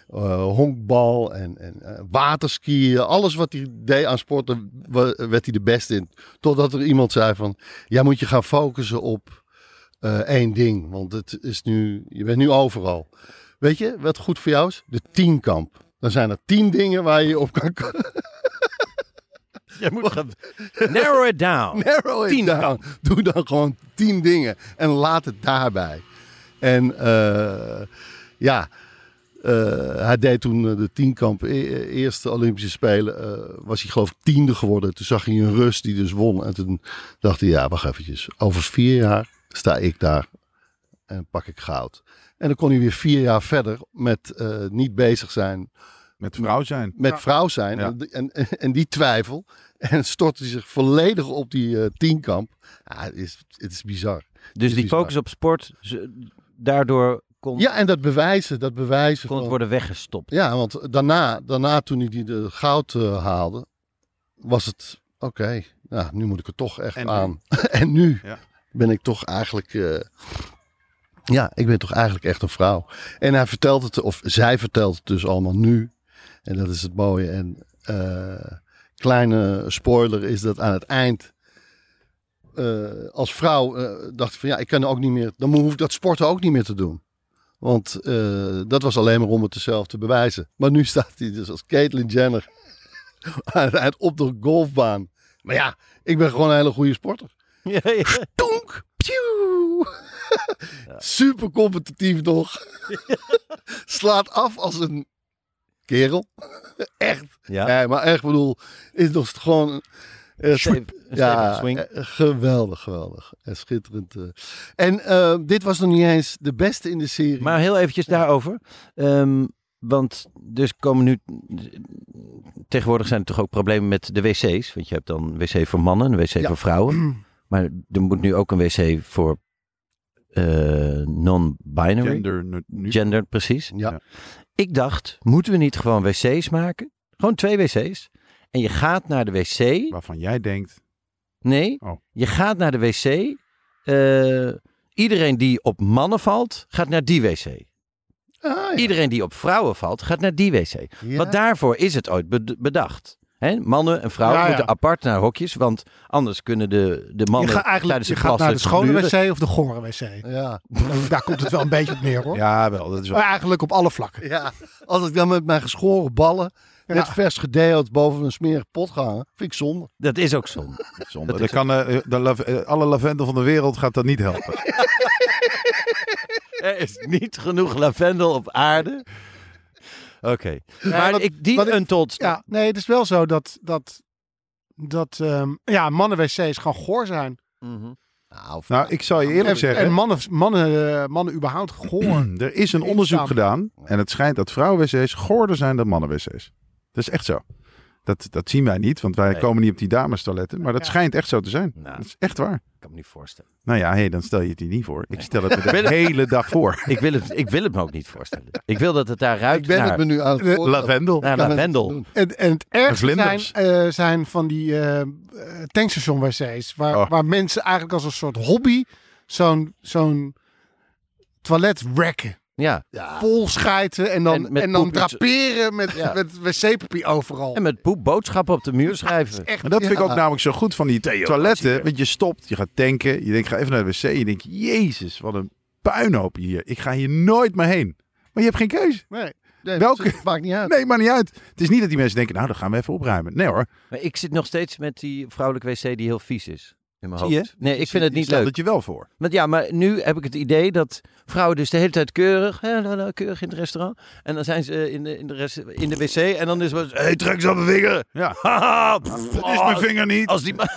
eh, honkbal en, en eh, waterskiën. Alles wat hij deed aan sporten, werd hij de beste in. Totdat er iemand zei van, jij moet je gaan focussen op één ding. Want het is nu, je bent nu overal. Weet je wat goed voor jou is? De tienkamp. Dan zijn er tien dingen waar je op kan Je moet gaan... Narrow it down. narrow it Tien down. Doe dan gewoon tien dingen en laat het daarbij. En eh, ja, eh, hij deed toen eh, de tienkamp, e- eerste Olympische Spelen, was hij geloof ik tiende geworden. Toen zag hij een Rus die dus won. En toen dacht hij, ja, wacht eventjes, over vier jaar sta ik daar en pak ik goud. En dan kon hij weer vier jaar verder met eh, niet bezig zijn Met vrouw zijn. met vrouw zijn. Ja. En, en, en die twijfel. En stortte hij zich volledig op die eh tienkamp. Ja, het is, het is bizar. Dus is die bizar. focus op sport, daardoor kon, Ja, en dat bewijzen, dat bewijzen kon het van- worden weggestopt. Ja, want daarna, daarna toen hij die de goud eh, haalde, was het oké. nou, nu moet ik er toch echt En nu? aan. en nu Ja. ben ik toch eigenlijk, eh, ja, ik ben toch eigenlijk echt een vrouw. En hij vertelt het, of zij vertelt het dus allemaal nu. En dat is het mooie. En eh, kleine spoiler is dat aan het eind. eh, als vrouw eh, dacht ik van ja, ik kan ook niet meer. Dan hoef ik dat sporten ook niet meer te doen. Want dat was alleen maar om het zelf te bewijzen. Maar nu staat hij dus als Caitlyn Jenner aan het eind op de golfbaan. Maar ja, ik ben gewoon een hele goede sporter. Ja, ja. Super competitief nog. Slaat af als een kerel. echt. Ja. Maar echt bedoel, is nog gewoon... eh, ja, stevige swing. eh, geweldig, geweldig. En schitterend. eh. En eh, dit was nog niet eens de beste in de serie. Maar heel eventjes daarover. Ehm, want dus komen nu... Tegenwoordig zijn er toch ook problemen met de wc's. Want je hebt dan een wc voor mannen, een wc Ja. voor vrouwen. Maar er moet nu ook een wc voor eh, non-binary. Gender precies. Ja. Ja. Ik dacht, moeten we niet gewoon wc's maken? Gewoon twee wc's. En je gaat naar de wc. Waarvan jij denkt. Nee, Oh. je gaat naar de wc. Eh, iedereen die op mannen valt, gaat naar die wc. Ah, ja. Iedereen die op vrouwen valt, gaat naar die wc. Ja. Want daarvoor is het ooit bed- bedacht. Mannen en vrouwen Ja, ja. moeten apart naar hokjes, want anders kunnen de, de Je mannen gaat eigenlijk tijdens je het gaat naar de schone wc of de gore wc. Ja. Daar komt het wel een beetje op neer hoor. Ja, wel. Dat is wel. Maar eigenlijk op alle vlakken. ja, als ik dan met mijn geschoren ballen, net vers gedeeld boven een smerige pot ga hangen, vind ik zonde. Dat is ook zonde. zonde. Dat Dat is kan, eh, de lav- eh, alle lavendel van de wereld gaat dat niet helpen. Er is niet genoeg lavendel op aarde. Oké. maar wat- ik, die wat ik- Untold... Ja, nee, het is wel zo dat, dat, dat ehm, ja, mannen-wc's gewoon goor zijn. Mhm. Nou, nou, ik zal je eerlijk En, zeggen. en mannen, mannen, eh, mannen überhaupt goor. er is een onderzoek gedaan. En het schijnt dat vrouwen-wc's goorder zijn dan mannen-wc's. Dat is echt zo. Dat, dat zien wij niet, want wij Nee. komen niet op die damestoiletten. Maar dat Ja. schijnt echt zo te zijn. Nou. Dat is echt waar. Ik kan me niet voorstellen. Nou ja, hey, dan stel je het hier niet voor. Ik stel het me de hele dag voor. Ik wil, het, ik wil het me ook niet voorstellen. Ik wil dat het daar ruikt ik ben naar, het me nu aan het voorstellen. Lavendel. naar Kan het lavendel. En, en het ergste zijn, eh, zijn van die eh eh, tankstation-wc's. Waar, Oh. waar mensen eigenlijk als een soort hobby zo'n zo'n toilet wrecken. Ja. Vol schijten en dan, En dan draperen met, Ja. met wc-papier overal. En met poep boodschappen op de muur schrijven. Echt, En dat vind ik ook namelijk zo goed van die toiletten. Want je stopt, je gaat tanken, je denkt ga even naar de wc. Je denkt, jezus, wat een puinhoop hier. Ik ga hier nooit meer heen. Maar je hebt geen keuze. Nee. Nee, Welke? maakt niet uit. Nee, maar niet uit. Het is niet dat die mensen denken, nou dan gaan we even opruimen. Nee hoor. Maar ik zit nog steeds met die vrouwelijke wc die heel vies is. In mijn Zie je? hoofd. Nee, ik vind het niet leuk. het je wel voor. Want ja, maar nu heb ik het idee dat vrouwen dus de hele tijd keurig, hè, la, la, keurig in het restaurant. En dan zijn ze in de, in de, rest, in de wc en dan is het, hé, hey, trek eens op mijn vinger. Ja. Haha, pff, Dat is mijn vinger niet. Als die, ma-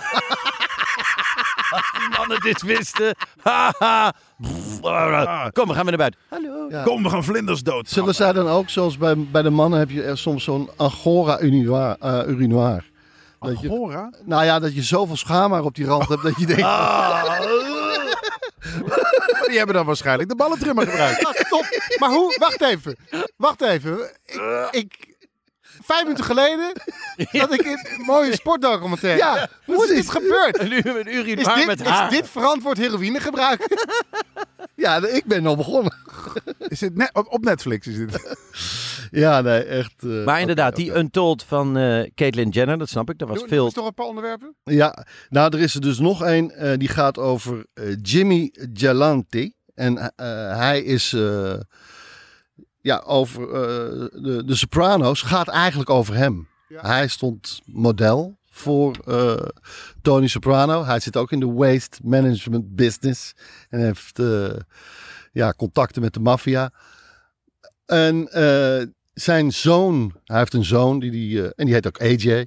als die mannen dit wisten. Haha. Pff, Ah. Kom, we gaan weer naar buiten. Hallo. Ja. Kom, we gaan vlinders dood. Zullen zij dan ook, zoals bij, bij de mannen, heb je er soms zo'n Angora urinoir. eh, urinoir. Dat je, nou ja, dat je zoveel schaamhaar op die rand hebt dat je denkt... Ah. Die hebben dan waarschijnlijk de ballentrimmer gebruikt. Ah, stop. Maar hoe? Wacht even. Wacht even. Ik, ik, vijf minuten geleden zat ik in een mooie sportdocumentaire. Ja, hoe is dit gebeurd? En nu een Is urinoir dit, met is haar. dit verantwoord heroïnegebruik? Ja, ik ben al begonnen. Is dit net, op, Netflix is dit. Ja, nee, echt. eh, Maar inderdaad, die Untold van eh Caitlyn Jenner, dat snap ik. Dat was Doe- veel... Is toch een paar onderwerpen? Ja, nou, er is er dus nog één. eh, die gaat over eh, Jimmy Galanti. En eh, hij is. Ja, over eh, de, de Sopranos. Gaat eigenlijk over hem. Ja. Hij stond model voor eh, Tony Soprano. Hij zit ook in de waste management business. En heeft eh, ja, contacten met de maffia. En zijn zoon, hij heeft een zoon die, die, en die heet ook AJ.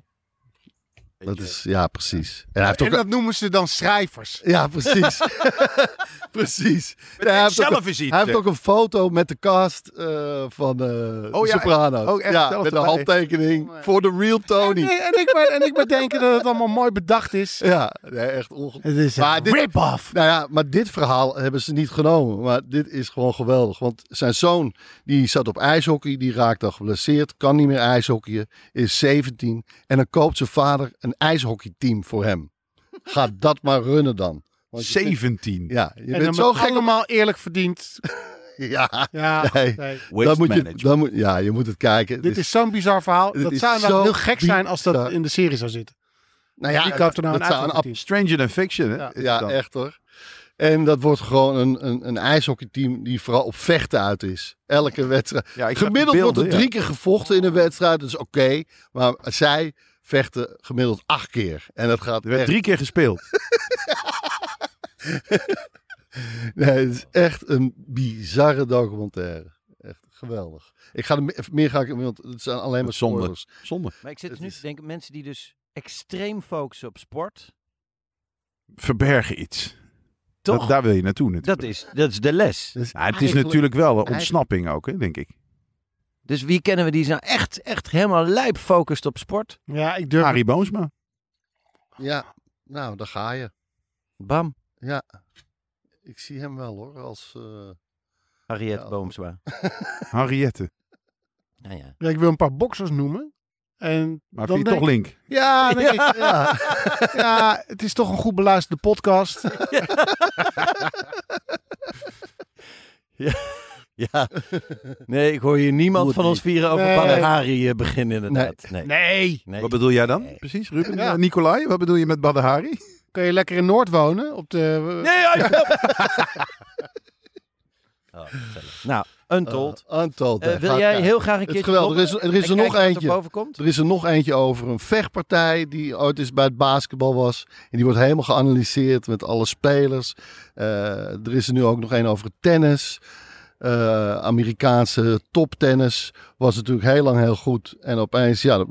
Dat is, ja, precies. En hij heeft En ook... dat noemen ze dan schrijvers. Ja, precies. precies. Ja, hij heeft, ook, zelf is iets, hij heeft hè? ook een foto met de cast eh, van eh Oh, ja, Sopranos. oh, echt? ja, met een handtekening voor de real Tony. En, ik maar, en ik denken dat het allemaal mooi bedacht is. Ja, nee, echt ongelooflijk. Maar dit- rip-off. Nou ja, maar dit verhaal hebben ze niet genomen. Maar dit is gewoon geweldig. Want zijn zoon, die zat op ijshockey. Die raakt dan geblesseerd. Kan niet meer ijshockeyen. Is 17. En dan koopt zijn vader een ijshockeyteam voor hem. Ga dat maar runnen dan. Want je 17. Ja, je En bent dan zo gek allemaal eerlijk verdiend. Ja, Ja, nee. nee. Waste Dan moet je, dan moet, ja, je moet het kijken. Dit is zo'n bizar verhaal. Dat zou zo heel gek zijn als dat in de serie zou zitten. nou ja, er nou dat een zou een? Stranger than fiction, hè? Ja. echt hoor. En dat wordt gewoon een, een, een ijshockeyteam die vooral op vechten uit is. Elke wedstrijd. Ja, gemiddeld wordt er drie keer gevochten in een wedstrijd. Dat is oké. maar zij vechten gemiddeld acht keer. En dat gaat Er werd echt, drie keer gespeeld. nee, het is echt een bizarre documentaire. Echt geweldig. Ik ga er me- meer ga ik, want het zijn alleen maar Zonde. Zonde. Maar ik zit dus nu is- te denken, mensen die dus extreem focussen op sport. Verbergen iets. Toch? Dat, daar wil je naartoe natuurlijk. Dat is, dat is de les. Dus Ja, het is natuurlijk wel een ontsnapping ook, hè, denk ik. Dus wie kennen we die nou echt, echt helemaal lijp focust op sport? Ja, ik durf Harry Boomsma. Ja, nou, daar ga je. Bam, Ja, ik zie hem wel hoor. Als, eh, Harriet Ja. Boomsma. Henriette. Nou ja. Ja, ik wil een paar boxers noemen. En Maar dan vind je denk toch link? Ja, ik, ja. ja, het is toch een goed beluisterde podcast. ja. Nee, ik hoor hier niemand van ons vieren over Nee. Eh, beginnen inderdaad. Nee. Nee. Nee. Wat bedoel jij dan? Nee. Precies, Ruben? Ja. Eh, Nicolai, wat bedoel je met Badahari? Kun je lekker in Noord wonen? Op de, Nee, ja, oh, nou, Untold. eh, Untold. Nee, wil jij kijken. heel graag een keer geweldig. Er is, er is er nog eentje. Er is er nog eentje over een vechtpartij die ooit eens bij het basketbal was. En die wordt helemaal geanalyseerd met alle spelers. Eh, er is er nu ook nog een over tennis. Eh, Amerikaanse toptennis was natuurlijk heel lang heel goed. En opeens, ja,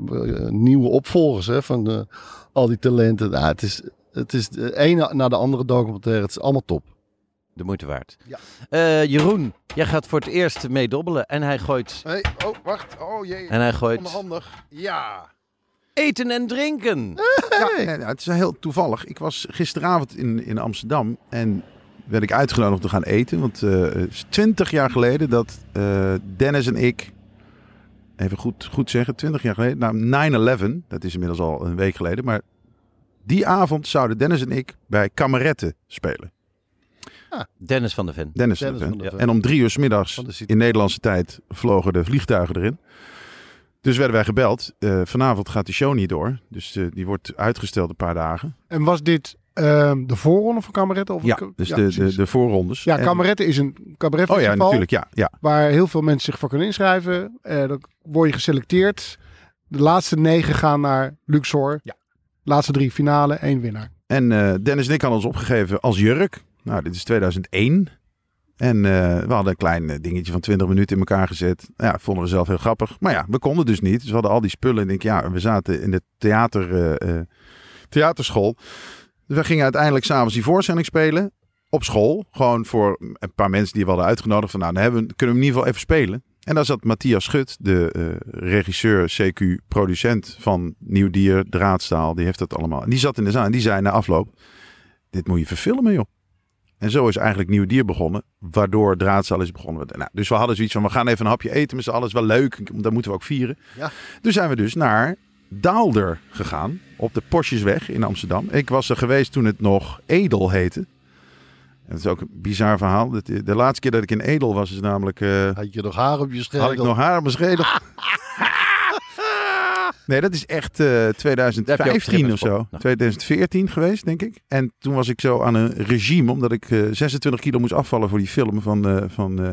nieuwe opvolgers hè, van de, al die talenten. Nou, het is, het is de ene na de andere documentaire. Het is allemaal top. De moeite waard. Ja. Eh, Jeroen, jij gaat voor het eerst mee dobbelen. En hij gooit, Hey, oh, wacht. Oh jee. en hij gooit Onhandig. Ja. eten en drinken. Ja, het is heel toevallig. Ik was gisteravond in, in Amsterdam en werd ik uitgenodigd om te gaan eten. Want eh, het is twintig jaar geleden dat eh, Dennis en ik, even goed, goed zeggen, twintig jaar geleden, nou 9-11, dat is inmiddels al een week geleden, maar die avond zouden Dennis en ik bij Kameretten spelen. Dennis van de Ven. Dennis, Dennis van de der Ven. En om drie uur 's middags de in Nederlandse tijd vlogen de vliegtuigen erin. Dus werden wij gebeld. eh, vanavond gaat die show niet door. Dus eh, die wordt uitgesteld een paar dagen. En was dit ehm, de voorronde van Kameretten? Of Ja, dus ja, de, de, de voorrondes. Ja, En- Kameretten is een Oh ja, cabaretfestival. natuurlijk. Ja, ja. Waar heel veel mensen zich voor kunnen inschrijven. Eh, dan word je geselecteerd. De laatste negen gaan naar Luxor. Ja. Laatste drie finale, één winnaar. En eh, Dennis en ik hadden ons opgegeven als jurk. Nou, dit is 2001. En eh, we hadden een klein eh, dingetje van 20 minuten in elkaar gezet. Ja, vonden we zelf heel grappig. Maar ja, we konden dus niet. Dus we hadden al die spullen. En denk, ja, we zaten in de theater, eh, theaterschool. Dus we gingen uiteindelijk s'avonds die voorstelling spelen. Op school. Gewoon voor een paar mensen die we hadden uitgenodigd. Van, nou, dan we, kunnen we in ieder geval even spelen. En daar zat Matthias Schut, de regisseur, CQ, producent van Nieuw Dier, Draadstaal. Die heeft dat allemaal. En die zat in de zaal en die zei na afloop, dit moet je verfilmen joh. En zo is eigenlijk Nieuw Dier begonnen, waardoor Draadstaal is begonnen. Nou, dus we hadden zoiets van, we gaan even een hapje eten met z'n allen. is wel leuk, dat moeten we ook vieren. Ja. Toen zijn we dus naar Daalder gegaan, op de Posjesweg in Amsterdam. Ik was er geweest toen het nog Edel heette. Dat is ook een bizar verhaal. De, de laatste keer dat ik in Edel was, is namelijk... eh, Had je nog haar op je schedel? had ik nog haar op mijn schedel? Nee, dat is echt eh, je ook 2015 of zo. voor. Nou. 2014 geweest, denk ik. En toen was ik zo aan een regime, omdat ik eh, 26 kilo moest afvallen voor die film. Van, eh, van, eh,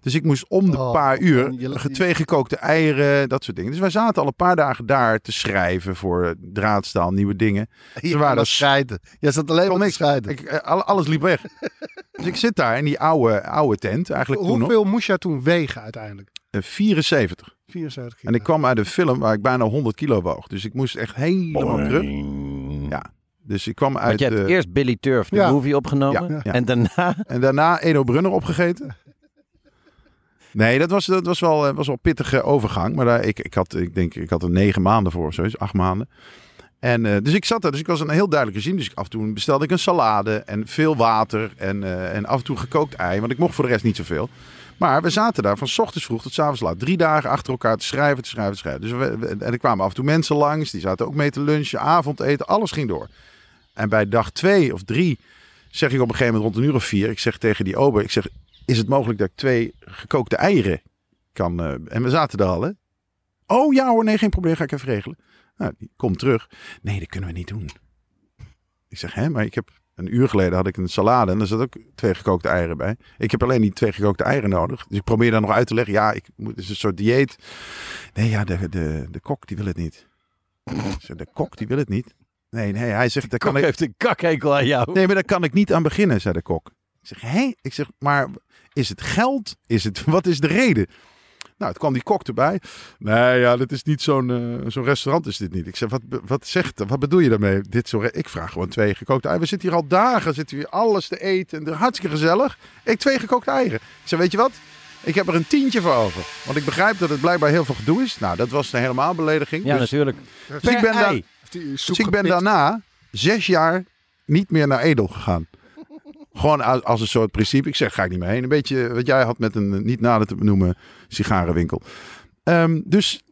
dus ik moest om de Oh, paar uur je- twee gekookte eieren, dat soort dingen. Dus wij zaten al een paar dagen daar te schrijven voor eh, draadstaal, nieuwe dingen. Je waren waren dus- scheiden. Jij zat alleen maar te ik. scheiden. Ik, eh, al- alles liep weg. dus ik zit daar in die oude, oude tent, eigenlijk toen nog. Hoeveel moest jij toen wegen uiteindelijk? eh, 74. 74 En ik kwam uit een film waar ik bijna 100 kilo woog. Dus ik moest echt helemaal terug. Ja. Dus ik kwam uit... Want je hebt eerst Billy Turf, de ja. movie, opgenomen. Ja, ja. En daarna... En daarna Edo Brunner opgegeten. Nee, dat was, dat was, wel, eh, was wel een pittige overgang. Maar daar, ik, ik, had, ik denk, ik had er negen maanden voor, of zo, acht maanden. En, eh, dus ik zat daar, dus ik was een heel duidelijk regime. Dus af en toe bestelde ik een salade en veel water en, eh, en af en toe gekookt ei. Want ik mocht voor de rest niet zoveel. Maar we zaten daar van ochtends vroeg tot 's avonds laat. Drie dagen achter elkaar te schrijven, te schrijven, te schrijven. Dus en er kwamen af en toe mensen langs. Die zaten ook mee te lunchen, avondeten. Alles ging door. En bij dag twee of drie zeg ik op een gegeven moment rond een uur of vier. Ik zeg tegen die ober, ik zeg, is het mogelijk dat ik twee gekookte eieren kan... eh, en we zaten daar al, hè? Oh ja hoor, nee, geen probleem, ga ik even regelen. Nou, die komt terug. Nee, dat kunnen we niet doen. Ik zeg, hè, maar ik heb een uur geleden had ik een salade en er zat ook twee gekookte eieren bij. Ik heb alleen die twee gekookte eieren nodig. Dus ik probeer dan nog uit te leggen, ja, ik moet, het is een soort dieet. Nee, ja, de, de, de kok die wil het niet. De kok die wil het niet. Nee, nee, hij zegt, kan Kok ik... heeft een kakhekel aan jou. Nee, maar daar kan ik niet aan beginnen, zei de kok. Ik zeg, hé? Ik zeg, maar is het geld? Is het, wat is de reden? Nou, het kwam die kok erbij. Nee, ja, dit is niet zo'n eh, zo'n restaurant is dit niet. Ik zeg, wat, wat zegt, wat bedoel je daarmee? Dit zo, ik vraag gewoon twee gekookte eieren. We zitten hier al dagen, zitten hier alles te eten. En hartstikke gezellig. Ik twee gekookte eieren. Ik zeg, weet je wat? Ik heb er een tientje voor over. Want ik begrijp dat het blijkbaar heel veel gedoe is. Nou, dat was een helemaal belediging. Ja, Dus- natuurlijk. Dus ik ben, daar, dus ik ben daarna zes jaar niet meer naar Edel gegaan. Gewoon als, als een soort principe. Ik zeg, ga ik niet meer heen. Een beetje wat jij had met een niet nader te benoemen sigarenwinkel. Ehm, dus,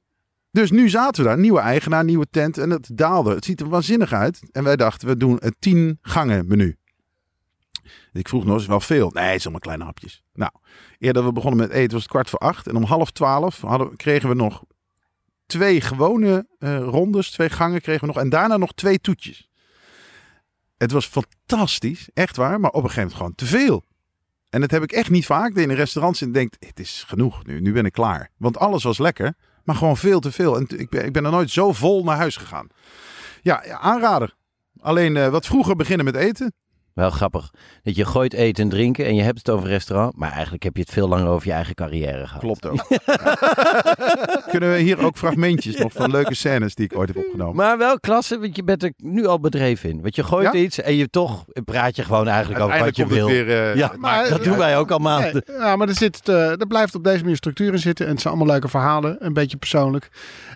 dus nu zaten we daar. Nieuwe eigenaar, nieuwe tent. En het daalde. Het ziet er waanzinnig uit. En wij dachten, we doen een tien gangen menu. Ik vroeg nog eens wel veel. Nee, het kleine hapjes. Nou, eerder we begonnen met eten was het kwart voor acht. En om half twaalf hadden, kregen we nog twee gewone eh, rondes, twee gangen kregen we nog. En daarna nog twee toetjes. Het was fantastisch, echt waar. Maar op een gegeven moment gewoon te veel. En dat heb ik echt niet vaak. Dat in een restaurant zit en denkt, het is genoeg nu. Nu ben ik klaar. Want alles was lekker, maar gewoon veel te veel. En ik ben, ik ben er nooit zo vol naar huis gegaan. Ja, ja aanrader. Alleen eh, wat vroeger beginnen met eten. Wel grappig. Dat je gooit eten en drinken en je hebt het over restaurant. Maar eigenlijk heb je het veel langer over je eigen carrière gehad. Klopt ook. Kunnen we hier ook fragmentjes nog van leuke scènes die ik ooit heb opgenomen. Maar wel klasse, want je bent er nu al bedreven in. Want je gooit Ja? iets en je toch praat je gewoon eigenlijk over wat je wil. komt het weer, eh, ja, maar- dat doen wij ook al maanden. Nee, ja, maar er, zit, eh, er blijft op deze manier structuur in zitten. En het zijn allemaal leuke verhalen. Een beetje persoonlijk.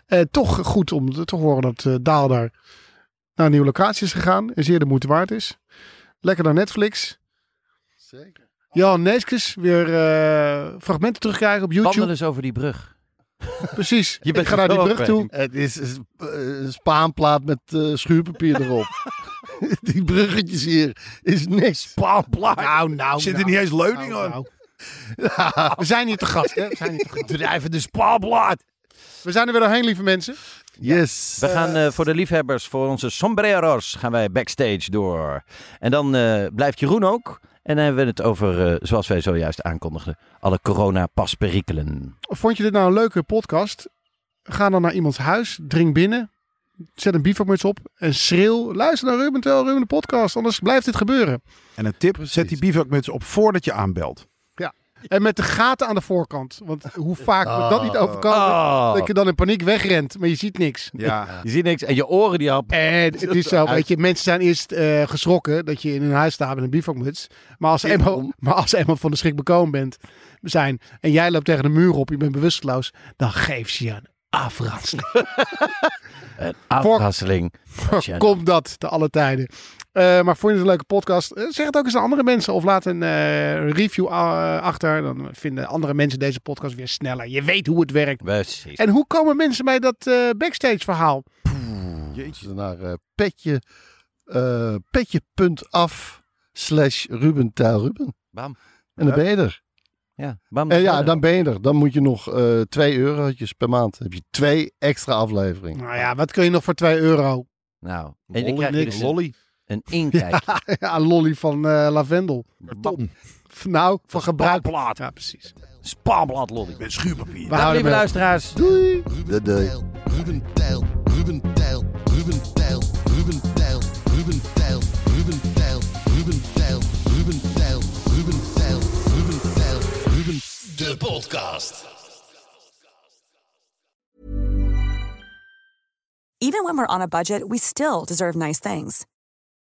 Eh, toch goed om te horen dat eh, Daal daar naar een nieuwe locatie is gegaan. En zeer de moeite waard is. Lekker naar Netflix. Zeker. Jan Neeskes weer eh, fragmenten terugkrijgen op YouTube. Wandel eens over die brug. Precies. Je bent ik ga naar die brug toe. Het is een eh, een spaanplaat met eh, schuurpapier erop. Die bruggetjes hier is niks. Spaanplaat. Nou, nou. Zit er nou, niet eens leuning nou, aan? nou. We zijn hier te gast, hè? We zijn hier te gast. Drijven de spaarblad. We zijn er weer doorheen, lieve mensen. Yes. We gaan eh, voor de liefhebbers, voor onze sombreros, gaan wij backstage door. En dan eh, blijft Jeroen ook. En dan hebben we het over, eh, zoals wij zojuist aankondigden, alle corona-pasperikelen. Vond je dit nou een leuke podcast? Ga dan naar iemands huis, dring binnen, zet een bivakmuts op en schreeuw. Luister naar Ruben Tel, Ruben de podcast, anders blijft dit gebeuren. En een tip, zet die bivakmuts op voordat je aanbelt. En met de gaten aan de voorkant. Want hoe vaak me dat niet overkomen, Oh. dat je dan in paniek wegrent, maar je ziet niks. Ja. Je ziet niks en je oren die hap. En het is zo, weet je, mensen zijn eerst eh, geschrokken dat je in een huis staat met een bivakmuts. Maar als, ze eenmaal, maar als ze eenmaal van de schrik bekomen bent, zijn en jij loopt tegen de muur op, je bent bewusteloos, dan geef ze je een afranseling. Een afrasseling. Komt dat te alle tijden. Eh, maar vond je het een leuke podcast? Eh, zeg het ook eens aan andere mensen. Of laat een eh, review achter. Dan vinden andere mensen deze podcast weer sneller. Je weet hoe het werkt. Precies. En hoe komen mensen bij dat eh, backstage verhaal? Jeetje. Naar eh, petje, eh, petje.af slash Ruben Tijl Ruben. Bam. En dan ben je er. Ja, bam. En ja, dan ben je er. Dan moet je nog eh 2 eurotjes per maand. Dan heb je twee extra afleveringen. Nou ja, wat kun je nog voor 2 euro? Nou, en Lolly, krijg niks. dus een, Lolly. Een inkijk. Ja, lolly van uh, lavendel. Karton. Nou, van gebruik. Spamblad. Ja, precies. Spamblad lolly. Met schuurpapier. We Dag, lieve wel. luisteraars. Doei. Ruben Tijl. Ruben Tijl. Ruben Tijl. Ruben Tijl. Ruben Tijl. Ruben Tijl. Ruben Tijl. Ruben Tijl. Ruben Tijl. Ruben Tijl. Ruben Tijl. Ruben De podcast. Even when we're on a budget, we still deserve nice things.